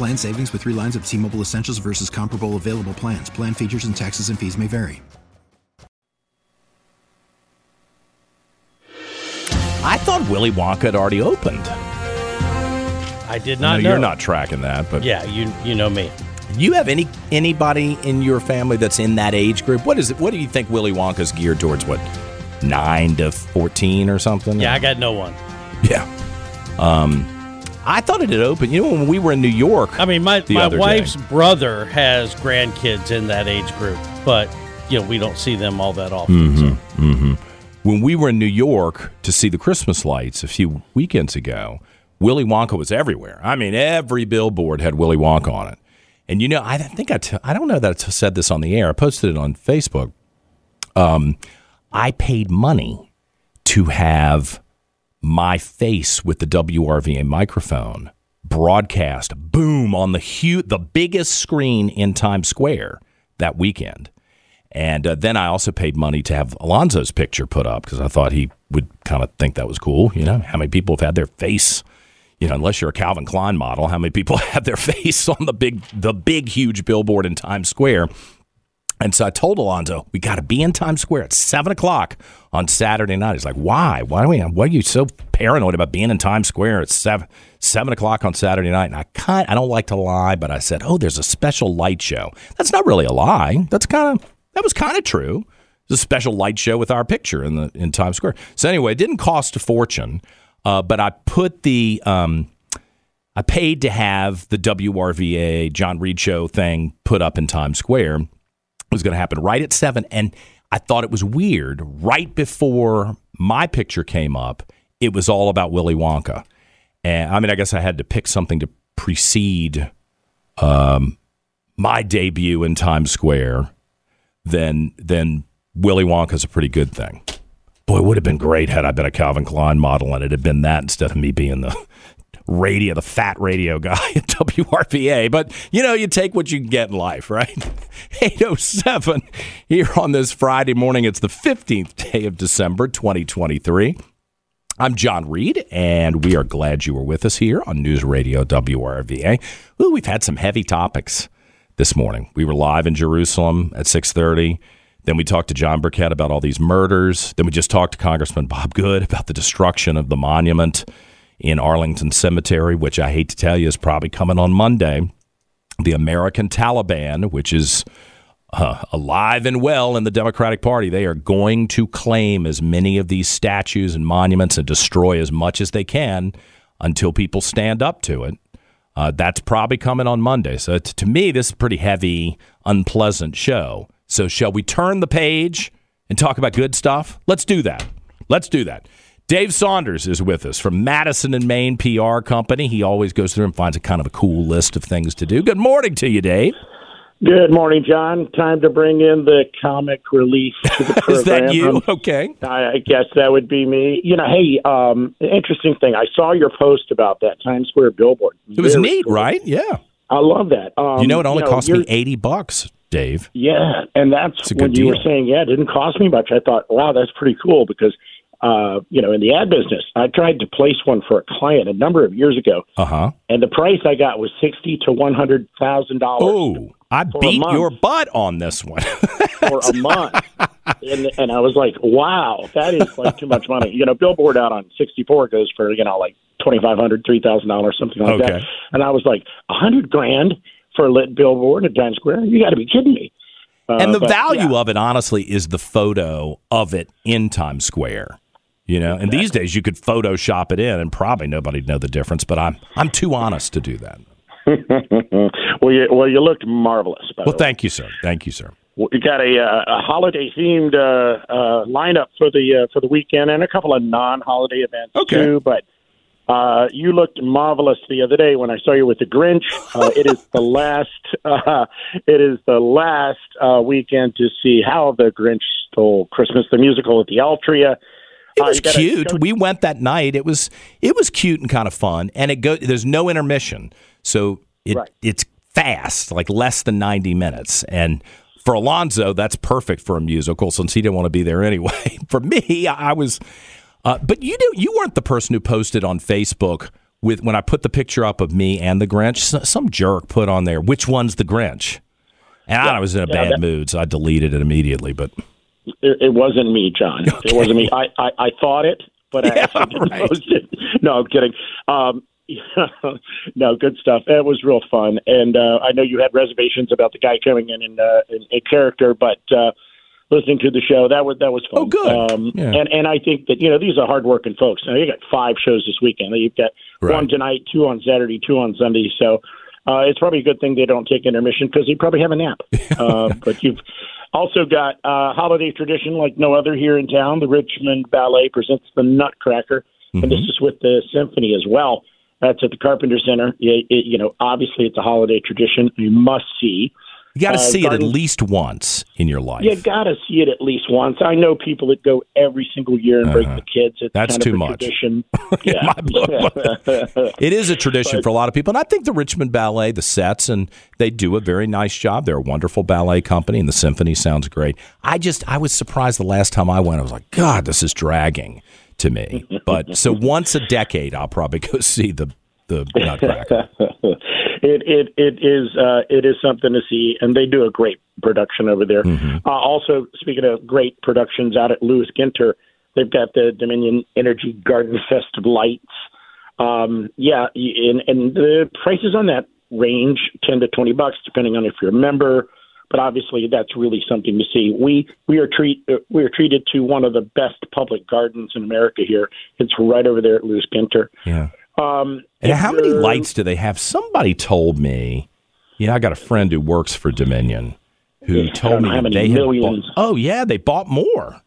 Plan savings with three lines of T Mobile Essentials versus comparable available plans. Plan features and taxes and fees may vary. I thought Willy Wonka had already opened. I did I not know know. you're not tracking that, but Yeah, you you know me. you have any anybody in your family that's in that age group? What is it? What do you think Willy Wonka's geared towards? What nine to fourteen or something? Yeah, I got no one. yeah. Um, I thought it had opened. You know, when we were in New York, I mean, my my other day. wife's brother has grandkids in that age group, but you know we don't see them all that often. So. hmm When we were in New York to see the Christmas lights a few weekends ago, Willy Wonka was everywhere. I mean, every billboard had Willy Wonka on it. And you know, I think I t- I don't know that I t- said this on the air. I posted it on Facebook. Um, I paid money to have my face with the WRVA microphone broadcast boom on the hu- the biggest screen in Times Square that weekend. And uh, then I also paid money to have Alonzo's picture put up because I thought he would kind of think that was cool. You know, how many people have had their face, you know, unless you're a Calvin Klein model, how many people have their face on the big, the big, huge billboard in Times Square? And so I told Alonzo, we got to be in Times Square at seven o'clock on Saturday night. He's like, why? Why do we? Why are you so paranoid about being in Times Square at seven seven o'clock on Saturday night? And I kind, I don't like to lie, but I said, oh, there's a special light show. That's not really a lie. That's kind of that was kind of true. It's a special light show with our picture in the in Times Square. So anyway, it didn't cost a fortune, uh, but I put the. Um, I paid to have the WRVA John Reid show thing put up in Times Square. Was going to happen right at seven, and I thought it was weird. Right before my picture came up, it was all about Willy Wonka, and I mean, I guess I had to pick something to precede um, my debut in Times Square. Then, then Willy Wonka's a pretty good thing. Boy, it would have been great had I been a Calvin Klein model and it had been that instead of me being the radio, the fat radio guy at WRVA. But you know, you take what you can get in life, right? 807 here on this Friday morning. It's the 15th day of December, 2023. I'm John Reid, and we are glad you were with us here on News Radio WRVA. Ooh, we've had some heavy topics this morning. We were live in Jerusalem at 6:30. Then we talked to John Burkett about all these murders. Then we just talked to Congressman Bob Good about the destruction of the monument in Arlington Cemetery, which I hate to tell you is probably coming on Monday. The American Taliban, which is uh, alive and well in the Democratic Party, they are going to claim as many of these statues and monuments and destroy as much as they can until people stand up to it. Uh, that's probably coming on Monday. So t- to me, this is a pretty heavy, unpleasant show. So shall we turn the page and talk about good stuff? Let's do that. Let's do that. Dave Saunders is with us from Madison and Main PR Company. He always goes through and finds a kind of a cool list of things to do. Good morning to you, Dave. Good morning, John. Time to bring in the comic relief to the program. Is that you? Um, Okay. I, I guess that would be me. You know, hey, um, interesting thing. I saw your post about that Times Square billboard. It was Very neat, cool. right? Yeah. I love that. Um, you know, it only cost me 80 bucks, Dave. Yeah, and that's when you were saying, yeah, it didn't cost me much. I thought, wow, that's pretty cool because, uh, you know, in the ad business, I tried to place one for a client a number of years ago, Uh huh. and the price I got was sixty to one hundred thousand dollars. Oh, I beat your butt on this one. for a month. And, and I was like, wow, that is like too much money. You know, Billboard out on 64 goes for, you know, like twenty five hundred, three thousand dollars, something like Okay. that. And I was like, a hundred grand for a lit billboard at Times Square? You got to be kidding me! Uh, and the but, value yeah. of it, honestly, is the photo of it in Times Square. You know, and these days you could Photoshop it in, and probably nobody'd know the difference. But I'm I'm too honest to do that. well, you, well, you looked marvelous. By Well, thank you, sir. Thank you, sir. We got a, uh, a holiday themed uh, uh, lineup for the uh, for the weekend, and a couple of non holiday events Okay. too. But uh, you looked marvelous the other day when I saw you with the Grinch. Uh, it is the last. Uh, it is the last uh, weekend to see how the Grinch stole Christmas, the musical at the Altria. It Uh, was gotta cute. we went that night. It was it was cute and kind of fun. And it go there's no intermission, so it Right. it's fast, like less than ninety minutes. And for Alonzo, that's perfect for a musical since he didn't want to be there anyway. for me, I was. Uh, but you you weren't the person who posted on Facebook with when I put the picture up of me and the Grinch. S- Some jerk put on there which one's the Grinch, and I was in a yeah, bad that- mood, so I deleted it immediately. But It, it wasn't me, John. It wasn't me. I, I, I thought it, but I Yeah, actually didn't right. post it. No, I'm kidding. Um, no, good stuff. It was real fun, and uh, I know you had reservations about the guy coming in in, uh, in a character, but uh, listening to the show, that was that was fun. Oh, good. Um, Yeah. And and I think that you know these are hardworking folks. Now you got five shows this weekend. You've got Right. one tonight, two on Saturday, two on Sunday. So uh, it's probably a good thing they don't take intermission because they probably have a nap. uh, but you've also got a holiday tradition like no other here in town. The Richmond Ballet presents the Nutcracker, and this mm-hmm. is with the symphony as well. That's at the Carpenter Center. It, it, you know, obviously it's a holiday tradition. You must see. You got to Uh, see it at least once in your life. You got to see it at least once. I know people that go every single year and break the kids. It's Uh-huh. That's kind too of a much. Tradition. Yeah. book. it is a tradition for a lot of people. And I think the Richmond Ballet, the sets, and they do a very nice job. They're a wonderful ballet company, and the symphony sounds great. I just, I was surprised the last time I went. I was like, God, this is dragging to me. But so once a decade, I'll probably go see the the Nutcracker. it it it is uh, it is something to see, and they do a great production over there. Mm-hmm. Uh, also, speaking of great productions out at Lewis Ginter, they've got the Dominion Energy Garden Fest lights. Um, yeah, and and the prices on that range ten to twenty bucks, depending on if you're a member. But obviously, that's really something to see. We we are treat uh, we are treated to one of the best public gardens in America here. It's right over there at Lewis Ginter. Yeah. Um, And how many lights do they have? Somebody told me. Yeah, I got a friend who works for Dominion who Yeah, told me know how many they had millions. bought. Oh yeah, they bought more.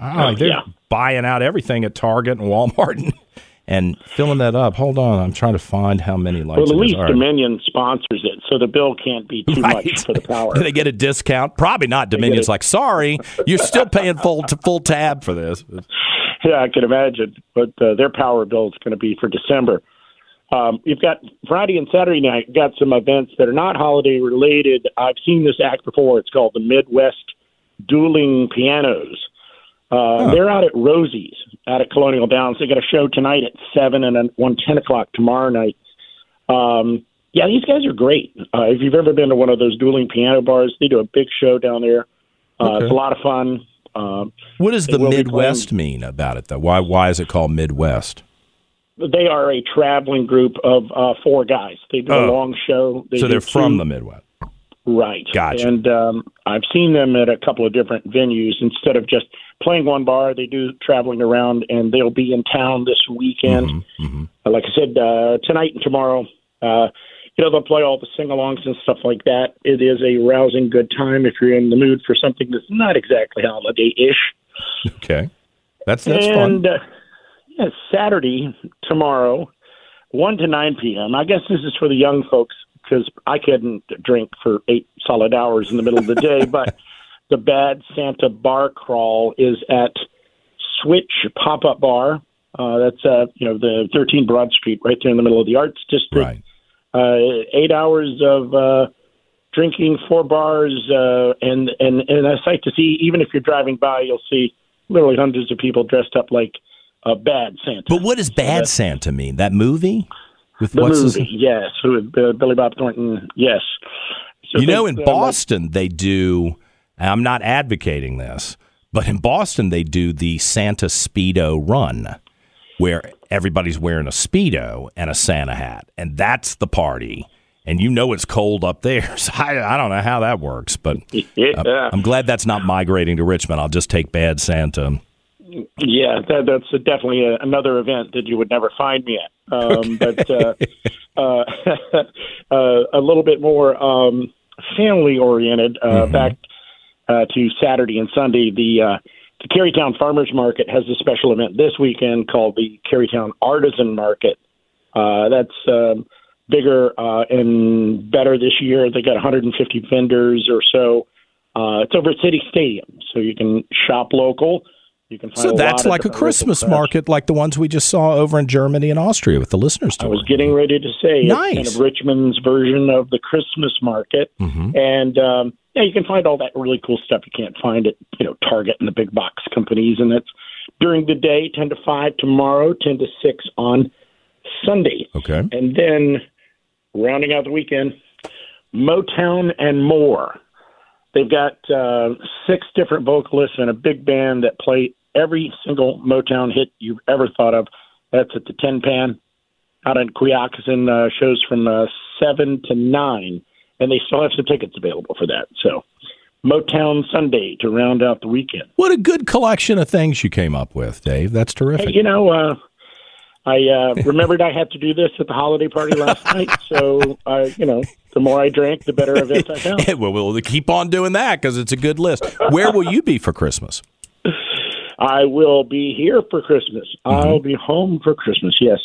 Oh, they're yeah. buying out everything at Target and Walmart and, and filling that up. Hold on, I'm trying to find how many lights. Well, at least right. Dominion sponsors it, so the bill can't be too Right. much for the power. Do they get a discount? Probably not. Dominion's like, sorry, you're still paying full full tab for this. yeah, I can imagine. But uh, their power bill is going to be for December. Um, you've got Friday and Saturday night. Got some events that are not holiday related. I've seen this act before. It's called the Midwest Dueling Pianos. Uh, They're out at Rosie's out at Colonial Downs. They got a show tonight at seven and then one ten o'clock tomorrow night. Um, yeah, these guys are great. Uh, if you've ever been to one of those dueling piano bars, they do a big show down there. Uh, It's a lot of fun. Um, What does the Midwest mean about it though? Why why is it called Midwest? they are a traveling group of uh, four guys. They do a Oh. long show. They so they're from the Midwest. right. Gotcha. And um, I've seen them at a couple of different venues. Instead of just playing one bar, they do traveling around, and they'll be in town this weekend. Mm-hmm, Uh, Like I said, uh, tonight and tomorrow. Uh, you know, they'll play all the sing-alongs and stuff like that. It is a rousing good time if you're in the mood for something that's not exactly holiday-ish. Okay, that's that's fun. and uh, yeah, Saturday tomorrow, one to nine p.m. I guess this is for the young folks because I couldn't drink for eight solid hours in the middle of the day. but the Bad Santa Bar Crawl is at Switch Pop Up Bar. Uh, that's uh, you know the 13 Broad Street, right there in the middle of the Arts District. Right. Uh, eight hours of uh, drinking, four bars, uh, and and and a sight to see. Even if you're driving by, you'll see literally hundreds of people dressed up like a bad Santa. But what does Bad Santa mean? That movie with the what's his- movie, yes, with uh, Billy Bob Thornton, yes. So you know, in uh, Boston, they do. and I'm not advocating this, but in Boston, they do the Santa Speedo Run, where everybody's wearing a speedo and a Santa hat, and that's the party. And you know it's cold up there. So I, I don't know how that works, but Yeah. uh, I'm glad that's not migrating to Richmond. I'll just take bad Santa. Yeah, that, that's definitely a, another event that you would never find me at. Um, But uh, uh, uh, a little bit more um, family oriented. Uh, Back uh, to Saturday and Sunday, the uh, the Carytown Farmers Market has a special event this weekend called the Carytown Artisan Market. Uh, that's um, bigger uh, and better this year. They got 150 vendors or so. Uh, it's over at City Stadium, so you can shop local. You can find So that's like a Christmas market, like the ones we just saw over in Germany and Austria with the listeners I was getting ready to say it's kind Nice. of Richmond's version of the Christmas market, Mhm. and um, yeah, you can find all that really cool stuff you can't find at you know Target and the big box companies, and that's during the day, ten to five tomorrow, ten to six on Sunday, Okay. and then rounding out the weekend, Motown and more. They've got uh, six different vocalists and a big band that play every single Motown hit you've ever thought of. That's at the Tin Pan out in Quioccasin. Uh, shows from uh, seven to nine, and they still have some tickets available for that. So, Motown Sunday to round out the weekend. What a good collection of things you came up with, Dave. That's terrific. Hey, you know, uh, I uh, remembered I had to do this at the holiday party last night, so I, you know, the more I drank, the better events I found. well, we'll keep on doing that because it's a good list. Where will you be for Christmas? I will be here for Christmas. I'll be home for Christmas. Yes,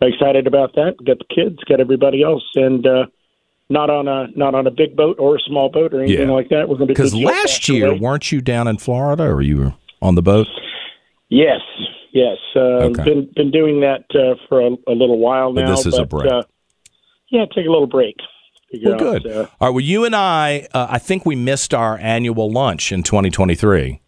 excited about that. Got the kids, got everybody else, and uh, not on a not on a big boat or a small boat or anything Yeah. like that. We're going to be Because last year, weren't you down in Florida or you were on the boat? Yes, yes. Uh, Okay. Been been doing that uh, for a, a little while But now. this is a break. Uh, yeah, take a little break. Well, good. out, uh, All right. Well, you and I, uh, I think we missed our annual lunch in 2023.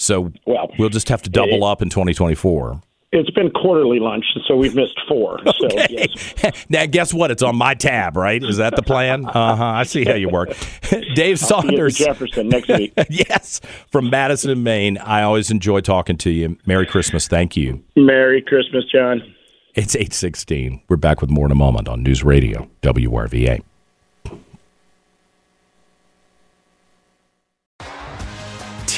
So Well, we'll just have to double up in 2024. it's been quarterly lunch, so we've missed four. So yes. now, guess what? It's on my tab, right? Is that the plan? Uh huh. I see how you work. Dave See you at Saunders. Jefferson next week. yes, from Madison, Main. I always enjoy talking to you. Merry Christmas. Thank you. Merry Christmas, John. It's 816. We're back with more in a moment on News Radio, WRVA.